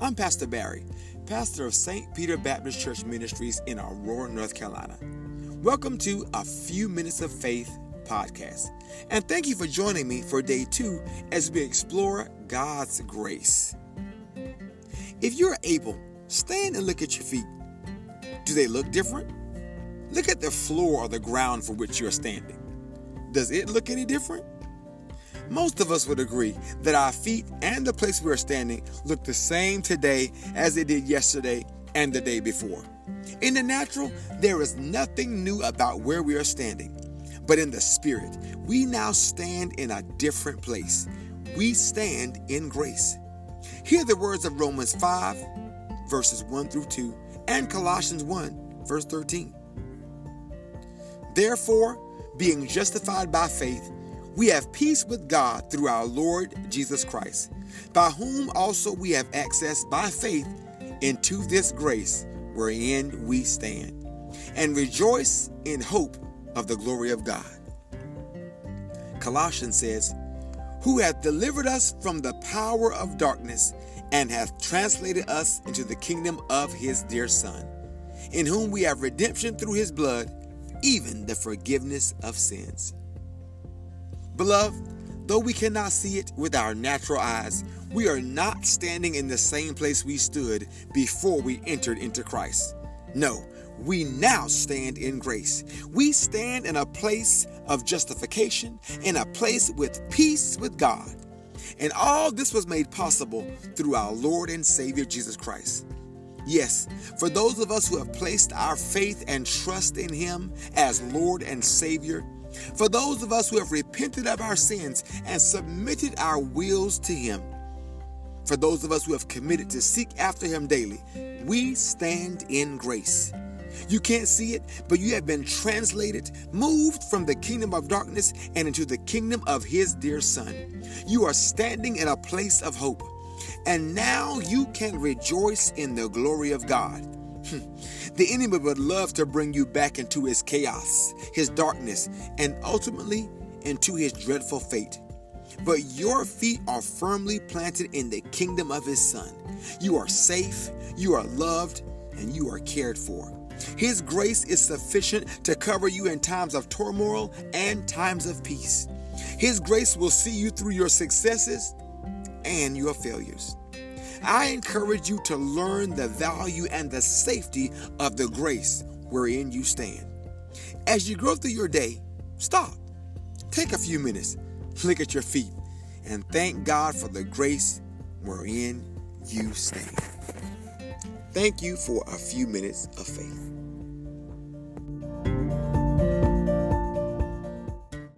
I'm Pastor Barry, pastor of St. Peter Baptist Church Ministries in Aurora, North Carolina. Welcome to A Few Minutes of Faith podcast. And thank you for joining me for day two as we explore God's grace. If you're able, stand and look at your feet. Do they look different? Look at the floor or the ground for which you're standing. Does it look any different? Most of us would agree that our feet and the place we are standing look the same today as they did yesterday and the day before. In the natural, there is nothing new about where we are standing. But in the spirit, we now stand in a different place. We stand in grace. Hear the words of Romans 5, verses 1 through 2, and Colossians 1, verse 13. Therefore, being justified by faith, we have peace with God through our Lord Jesus Christ, by whom also we have access by faith into this grace wherein we stand, and rejoice in hope of the glory of God. Colossians says, Who hath delivered us from the power of darkness and hath translated us into the kingdom of his dear Son, in whom we have redemption through his blood, even the forgiveness of sins. Beloved, though we cannot see it with our natural eyes, we are not standing in the same place we stood before we entered into Christ. No, we now stand in grace. We stand in a place of justification, in a place with peace with God. And all this was made possible through our Lord and Savior Jesus Christ. Yes, for those of us who have placed our faith and trust in Him as Lord and Savior, for those of us who have repented of our sins and submitted our wills to Him, for those of us who have committed to seek after Him daily, we stand in grace. You can't see it, but you have been translated, moved from the kingdom of darkness and into the kingdom of His dear Son. You are standing in a place of hope, and now you can rejoice in the glory of God. Hmm. The enemy would love to bring you back into his chaos, his darkness, and ultimately into his dreadful fate. But your feet are firmly planted in the kingdom of his son. You are safe, you are loved, and you are cared for. His grace is sufficient to cover you in times of turmoil and times of peace. His grace will see you through your successes and your failures. I encourage you to learn the value and the safety of the grace wherein you stand. As you grow through your day, stop, take a few minutes, look at your feet, and thank God for the grace wherein you stand. Thank you for a few minutes of faith.